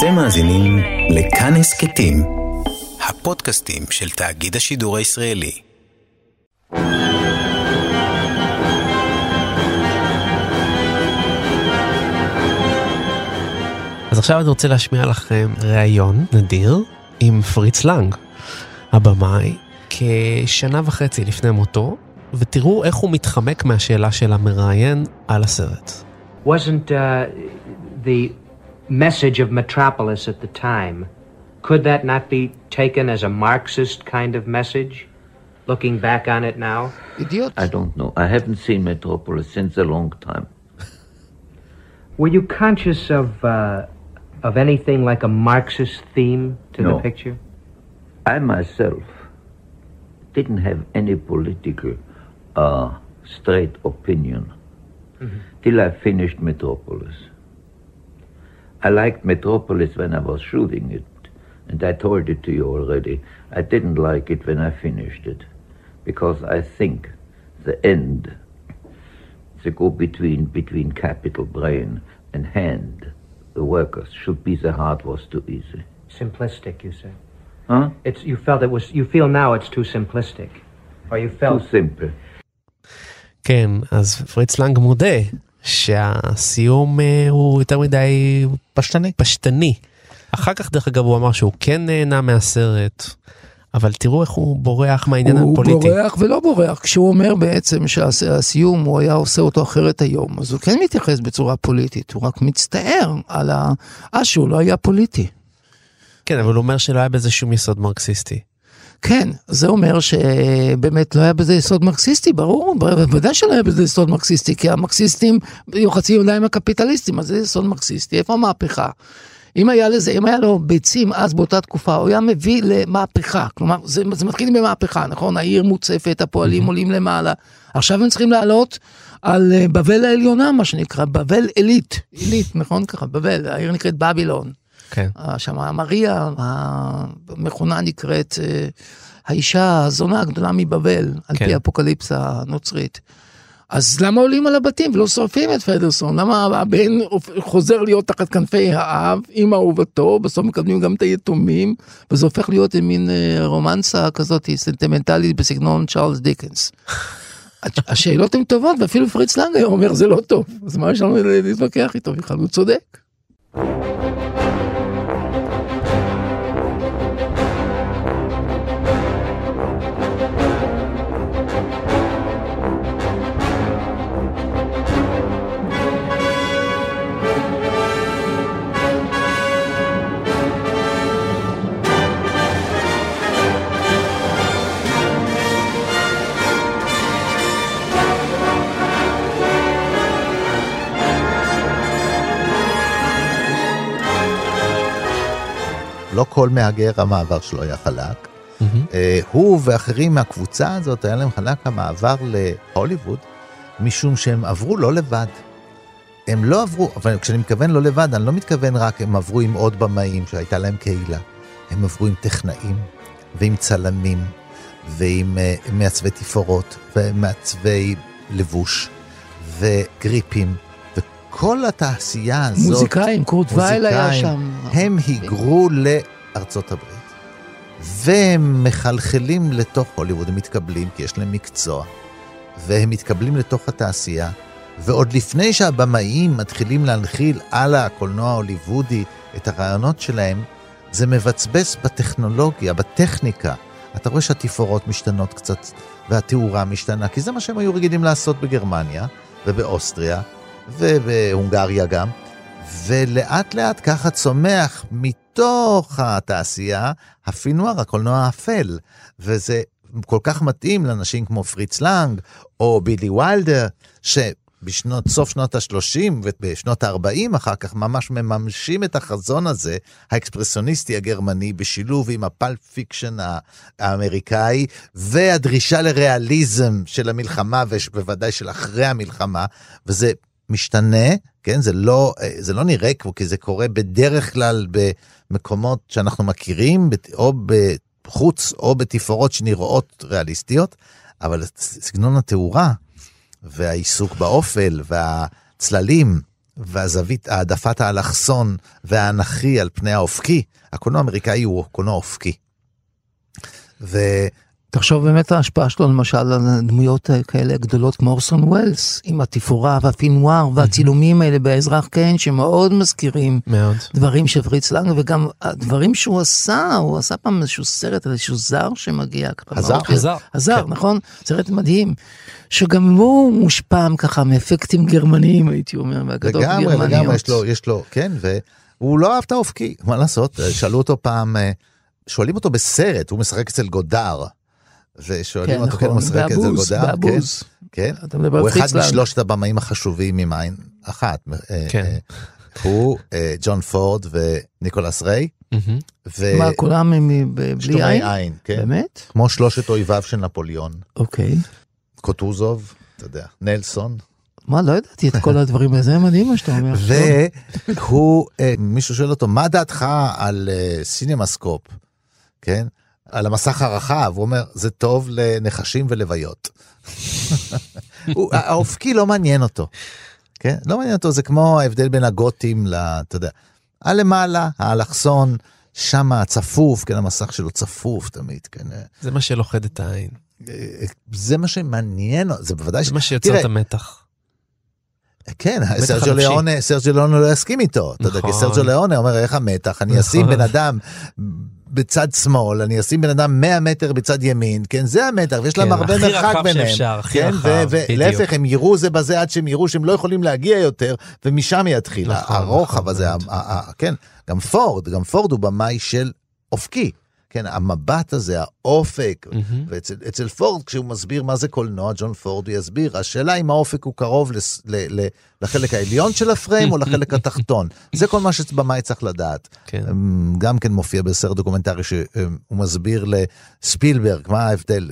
אתם מאזינים לכאן הסכתים, הפודקאסטים של תאגיד השידור הישראלי. אז עכשיו אני רוצה להשמיע לכם ראיון נדיר עם פריץ לנג, הבמאי, כשנה וחצי לפני מותו, ותראו איך הוא מתחמק מהשאלה של המראיין על הסרט. Wasn't uh, the message of Metropolis at the time, could that not be taken as a Marxist kind of message, looking back on it now? Idiot. I don't know. I haven't seen Metropolis since a long time. Were you conscious of uh, of anything like a Marxist theme to the No. picture? I myself didn't have any political uh, straight opinion till I finished Metropolis. I liked Metropolis when I was shooting it, and I told it to you already. I didn't like it when I finished it, because I think the end, the go between between capital brain and hand, the workers, should be the heart was too easy. Simplistic, you say. Huh? It's you felt it was. You feel now it's too simplistic, or you Too felt. simple. כן, אז פריץ לנג מודה שהסיום אה, הוא יותר מדי פשטני. פשטני. אחר כך, דרך אגב, הוא אמר שהוא כן נהנה מהסרט, אבל תראו איך הוא בורח מהעניין הוא הפוליטי. בורח ולא בורח, כשהוא אומר בעצם שהסיום הוא היה עושה אותו אחרת היום, אז הוא כן מתייחס בצורה פוליטית, הוא רק מצטער על ה... אה, שהוא לא היה פוליטי. כן, אבל הוא אומר שלא היה בזה שום יסוד מרקסיסטי. כן, זה אומר שבאמת לא היה בזה יסוד מרקסיסטי, ברור, בוודאי שלא היה בזה יסוד מרקסיסטי, כי המרקסיסטים היו חצי ידיים הקפיטליסטים, אז זה יסוד מרקסיסטי, איפה המהפכה? אם היה לזה, אם היה לו ביצים אז באותה תקופה, הוא היה מביא למהפכה, כלומר, זה, זה מתחיל במהפכה, נכון? העיר מוצפת, הפועלים עולים למעלה, עכשיו הם צריכים לעלות על אה, בבל העליונה, מה שנקרא, בבל עילית, עילית, נכון ככה, בבל, העיר נקראת בבילון. כן. אה, שם מריה, המכונה נקראת אה, האישה הזונה הגדולה מבבל, על כן. פי האפוקליפסה הנוצרית. אז למה עולים על הבתים ולא שורפים את פדרסון? למה הבן חוזר להיות תחת כנפי האב עם אהובתו, בסוף מקדמים גם את היתומים, וזה הופך להיות מין אה, רומנסה כזאת סנטימנטלית בסגנון צ'ארלס דיקנס. השאלות הן טובות, ואפילו פריץ לנג היום אומר זה לא טוב, אז מה יש לנו להתווכח איתו בכלל? הוא צודק. לא כל מהגר המעבר שלו היה חלק. אה, הוא ואחרים מהקבוצה הזאת, היה להם חלק המעבר להוליווד, משום שהם עברו לא לבד. הם לא עברו, אבל כשאני מתכוון לא לבד, אני לא מתכוון רק הם עברו עם עוד במאים שהייתה להם קהילה. הם עברו עם טכנאים, ועם צלמים, ועם uh, מעצבי תפאורות, ומעצבי לבוש, וגריפים, וכל התעשייה הזאת... מוזיקאים, קורט וייל היה שם. הם היגרו לארצות הברית, והם מחלחלים לתוך הוליווד, הם מתקבלים, כי יש להם מקצוע, והם מתקבלים לתוך התעשייה, ועוד לפני שהבמאים מתחילים להנחיל על הקולנוע ההוליוודי את הרעיונות שלהם, זה מבצבץ בטכנולוגיה, בטכניקה. אתה רואה שהתפאורות משתנות קצת, והתאורה משתנה, כי זה מה שהם היו רגילים לעשות בגרמניה, ובאוסטריה, ובהונגריה גם, ולאט לאט ככה צומח מתוך התעשייה הפילם נואר, הקולנוע האפל, וזה כל כך מתאים לאנשים כמו פריץ לנג, או בילי ויילדר, שבשנות, סוף שנות ה-30 ובשנות ה-40 אחר כך ממש מממשים את החזון הזה, האקספרסיוניסטי הגרמני, בשילוב עם ה pulp fiction האמריקאי, והדרישה לריאליזם של המלחמה, ובוודאי של אחרי המלחמה, וזה משתנה, כן? זה לא, זה לא נראה כמו, כי זה קורה בדרך כלל במקומות שאנחנו מכירים, או בחוץ או בתפאורות שנראות ריאליסטיות, אבל סגנון התאורה והעיסוק באופל והצללים והזווית, העדפת האלכסון והאנכי על פני האופקי, הקולנוע האמריקאי הוא קולנוע אופקי. ו... תחשוב באמת ההשפעה שלו למשל על דמויות כאלה גדולות כמו אורסון ווילס, עם התפאורה והפינואר והצילומים האלה באזרח קיין שמאוד מזכירים מאוד. דברים של פריץ לנג וגם הדברים שהוא עשה, הוא עשה פעם איזשהו סרט על איזשהו זר שמגיע. ככה הזר? הזר, הזר, כן. נכון? סרט מדהים. שגם הוא מושפע ככה מאפקטים גרמניים הייתי אומר, מהגדות לגמרי, גרמניות. לגמרי, יש לו, יש לו, כן, והוא לא אהב את האופקי, מה לעשות? שאלו אותו פעם, אה, שואלים אותו בסרט, הוא משחק אצל גודר. ושואלים כן, אותו, כן, נכון, משחק אצל באבוז, גודר, באבוז. כן, אתה כן. מדבר הוא אחד. משלושת הבמאים החשובים עם עין אחת. אה, כן. אה, הוא, אה, ג'ון פורד וניקולס ריי. ו... מה, כולם הם בלי עין? עין, כן. באמת? כמו שלושת אויביו של נפוליאון. אוקיי. קוטוזוב, אתה יודע, נלסון. מה, לא ידעתי את כל הדברים האלה, זה מדהים מה שאתה אומר. והוא, מישהו שואל אותו, מה דעתך על סינמסקופ, כן? על המסך הרחב, הוא אומר, זה טוב לנחשים ולוויות. האופקי לא מעניין אותו, כן? לא מעניין אותו, זה כמו ההבדל בין הגותים ל... אתה יודע, הלמעלה, האלכסון, שם הצפוף, כן, המסך שלו צפוף תמיד, כן? אה, זה מה שלוכד את העין. אה, זה מה שמעניין, זה בוודאי, זה מה שיוצר את המתח. כן, המתח סרג'ו. ליאונה, סרג'ו ליאונה לא יסכים איתו, אתה יודע, כי נכון. סרג'ו ליאונה אומר, איך המתח, אני אשים נכון. בן אדם בצד שמאל, אני אשים בן אדם 100 מטר בצד ימין, כן, זה המתח, ויש להם כן, הרבה הכי מרחק רחב ביניהם. שאפשר, הכי כן, רחב. ולהפך, הם יראו זה בזה עד שהם יראו שהם לא יכולים להגיע יותר, ומשם יתחיל נכון, הרוחב נכון הזה, מאוד. ה- ה- ה- כן, גם פורד, גם פורד הוא במאי של אופקי. כן, המבט הזה, האופק, מהמם. ואצל אצל פורד, כשהוא מסביר מה זה קולנוע, ג'ון פורד הוא יסביר, השאלה אם האופק הוא קרוב לס, ל, ל, לחלק העליון של הפריים או לחלק התחתון. זה כל מה שבמאי צריך לדעת. כן. אמ, גם כן מופיע בסרט דוקומנטרי שהוא מסביר לספילברג מה ההבדל,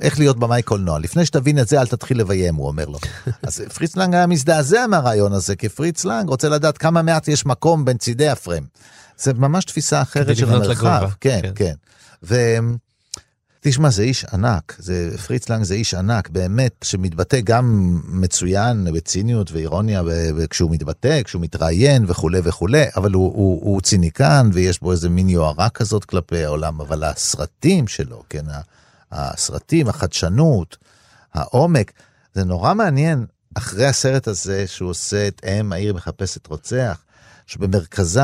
איך להיות במאי קולנוע. לפני שתבין את זה, אל תתחיל לביים, הוא אומר לו. אז פריץ לנג היה מזדעזע מהרעיון הזה, כי פריץ לנג רוצה לדעת כמה מעט יש מקום בין צידי הפריים. זה ממש תפיסה אחרת של המרחב. כן, כן. כן. ו... תשמע, זה איש ענק, זה, פריץ לנג זה איש ענק, באמת, שמתבטא גם מצוין בציניות ואירוניה כשהוא מתבטא, כשהוא מתראיין וכולי וכולי, אבל הוא, הוא, הוא ציניקן ויש בו איזה מין יוהרה כזאת כלפי העולם, אבל הסרטים שלו, כן, הסרטים, החדשנות, העומק, זה נורא מעניין, אחרי הסרט הזה שהוא עושה את אם העיר מחפשת רוצח, שבמרכזה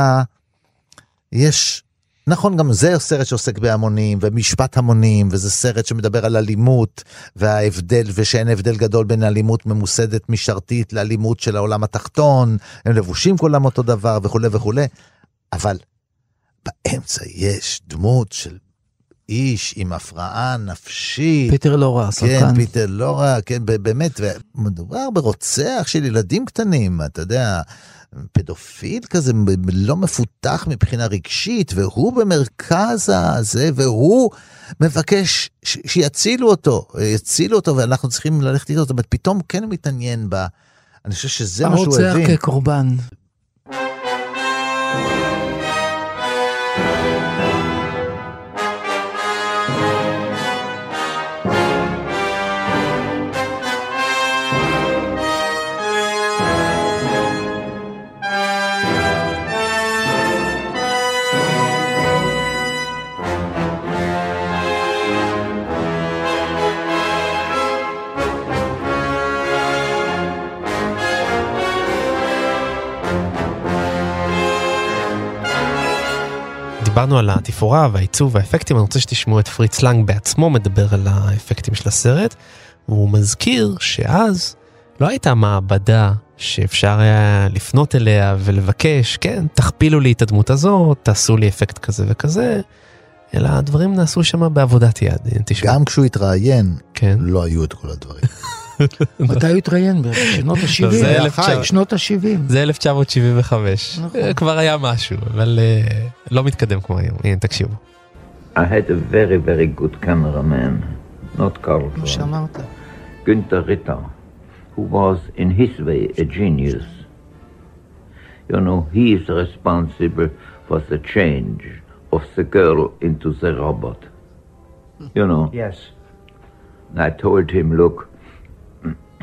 יש נכון, גם זה סרט שעוסק בהמונים ומשפט המונים, וזה סרט שמדבר על אלימות וההבדל, ושאין הבדל גדול בין אלימות ממוסדת משטרתית לאלימות של העולם התחתון, הם לבושים כולם אותו דבר וכולי וכולי, אבל באמצע יש דמות של איש עם הפרעה נפשית. פיטר לורה, כן, סרטן. פיטר לורה, כן, באמת, מדובר ברוצח של ילדים קטנים, אתה יודע, פדופיל כזה, ב- ב- לא מפותח מבחינה רגשית, והוא במרכז הזה, והוא מבקש ש- שיצילו אותו, יצילו אותו, ואנחנו צריכים ללכת איתו, זאת אומרת, פתאום כן מתעניין בה. אני חושב שזה מה שהוא הרוצח הבין. כקורבן. דיברנו על התפאורה והעיצוב והאפקטים, אני רוצה שתשמעו את פריץ לנג בעצמו מדבר על האפקטים של הסרט, והוא מזכיר שאז לא הייתה מעבדה שאפשר היה לפנות אליה ולבקש, כן, תכפילו לי את הדמות הזאת, תעשו לי אפקט כזה וכזה, אלא הדברים נעשו שם בעבודת יד, תשמע. גם כשהוא התראיין, כן. לא היו את כל הדברים. מתי הוא התראיין? בשנות לא, זה ה-70. אלף תשע- שנות ה-70. זה 1975, נכון. אה, כבר היה משהו, אבל אה, לא מתקדם כמו היום, הנה תקשיבו. I had a very, very good cameraman, not כמו Carlson, שאמרת. Günther Ritter, who was in his way a genius. You know, he is responsible for the change of the girl into the robot. You know, Yes. I told him, look,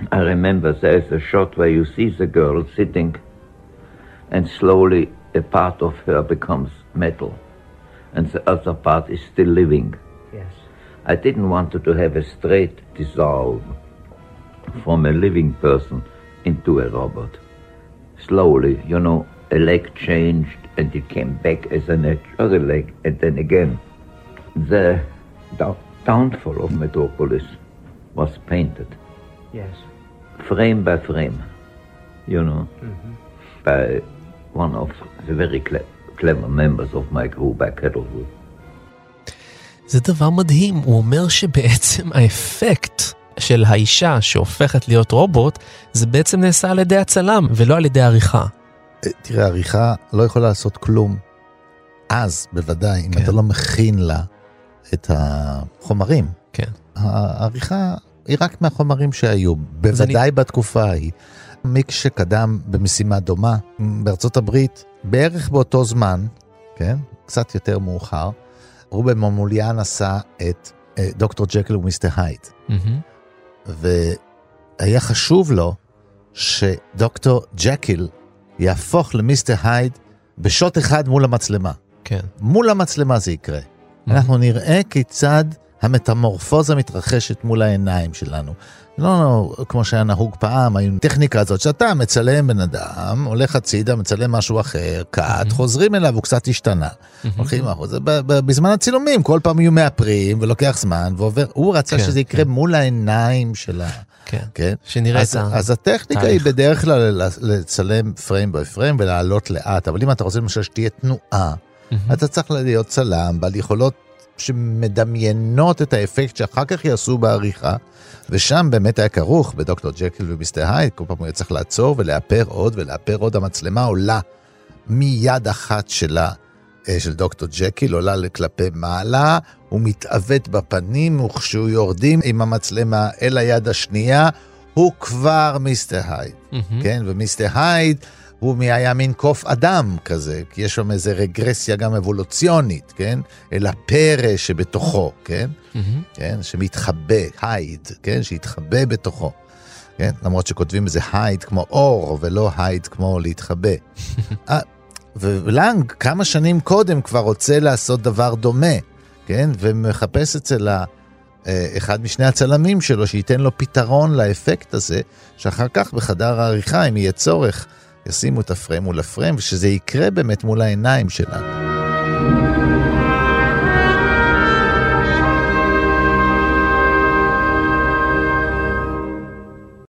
I remember there's a shot where you see the girl sitting and slowly a part of her becomes metal, and the other part is still living. Yes. I didn't want to have a straight dissolve from a living person into a robot. Slowly, you know, a leg changed and it came back as a natural leg, and then again. The downfall of Metropolis was painted Yes. Frame by frame, you know, Mm-hmm. by one of the very cle- clever members of my crew by Kettlewood. זה דבר מדהים, הוא אומר שבעצם האפקט של האישה שהופכת להיות רובוט, זה בעצם נעשה על ידי הצלם ולא על ידי עריכה. אה, תראה, עריכה לא יכולה לעשות כלום. אז, בוודאי, אם כן. אתה לא מכין לה את החומרים. כן. העריכה היא רק מהחומרים שהיו, אז אני- בוודאי בתקופה ההיא. מי שקדם במשימה דומה, בארצות הברית, בערך באותו זמן, כן, קצת יותר מאוחר, רובן ממוליאן עשה את אה, דוקטור ג'קל ומיסטר הייד. והיה חשוב לו שדוקטור ג'קיל יהפוך למיסטר הייד בשוט אחד מול המצלמה. כן. מול המצלמה זה יקרה. אנחנו נראה כיצד המטמורפוזה מתרחשת מול העיניים שלנו. לא, לא כמו שהיה נהוג פעם, עם טכניקה הזאת, שאתה מצלם בן אדם, הולך הצידה, מצלם משהו אחר, קאט, חוזרים אליו, הוא קצת השתנה. הולכים אחורה, זה ב- ב- בזמן הצילומים, כל פעם יהיו מאפרים, ולוקח זמן, ועובר, הוא רצה כן, שזה יקרה מול העיניים של ה... כן. כן? שנראה אז, את ה... אז הטכניקה תהליך. היא בדרך כלל לצלם פריים ביי פריים ולעלות לאט, אבל אם אתה רוצה למשל שתהיה תנועה, אתה צריך להיות צלם בעל יכולות שמדמיינות את האפקט שאחר כך יעשו בעריכה, ושם באמת היה כרוך בדוקטור ג'קל ומיסטר הייד, כל פעם הוא היה צריך לעצור ולאפר עוד ולאפר עוד, המצלמה עולה מיד אחת שלה. אה, של דוקטור ג'קיל עולה כלפי מעלה, הוא מתעוות בפנים, וכשהוא יורדים עם המצלמה אל היד השנייה, הוא כבר מיסטר הייד, מהמם. כן? ומיסטר הייד הוא היה מין קוף אדם כזה, כי יש שם איזה רגרסיה גם אבולוציונית, כן? אל הפרא שבתוכו, כן? מהמם. כן? שמתחבא, הייד, כן? שהתחבא בתוכו. כן? למרות שכותבים איזה הייד כמו אור, ולא הייד כמו להתחבא. אה, ולנג כמה שנים קודם כבר רוצה לעשות דבר דומה, כן? ומחפש אצל ה... אה, אחד משני הצלמים שלו שייתן לו פתרון לאפקט הזה, שאחר כך בחדר העריכה, אם יהיה צורך, ישימו את הפריים מול הפריים, ושזה יקרה באמת מול העיניים שלנו.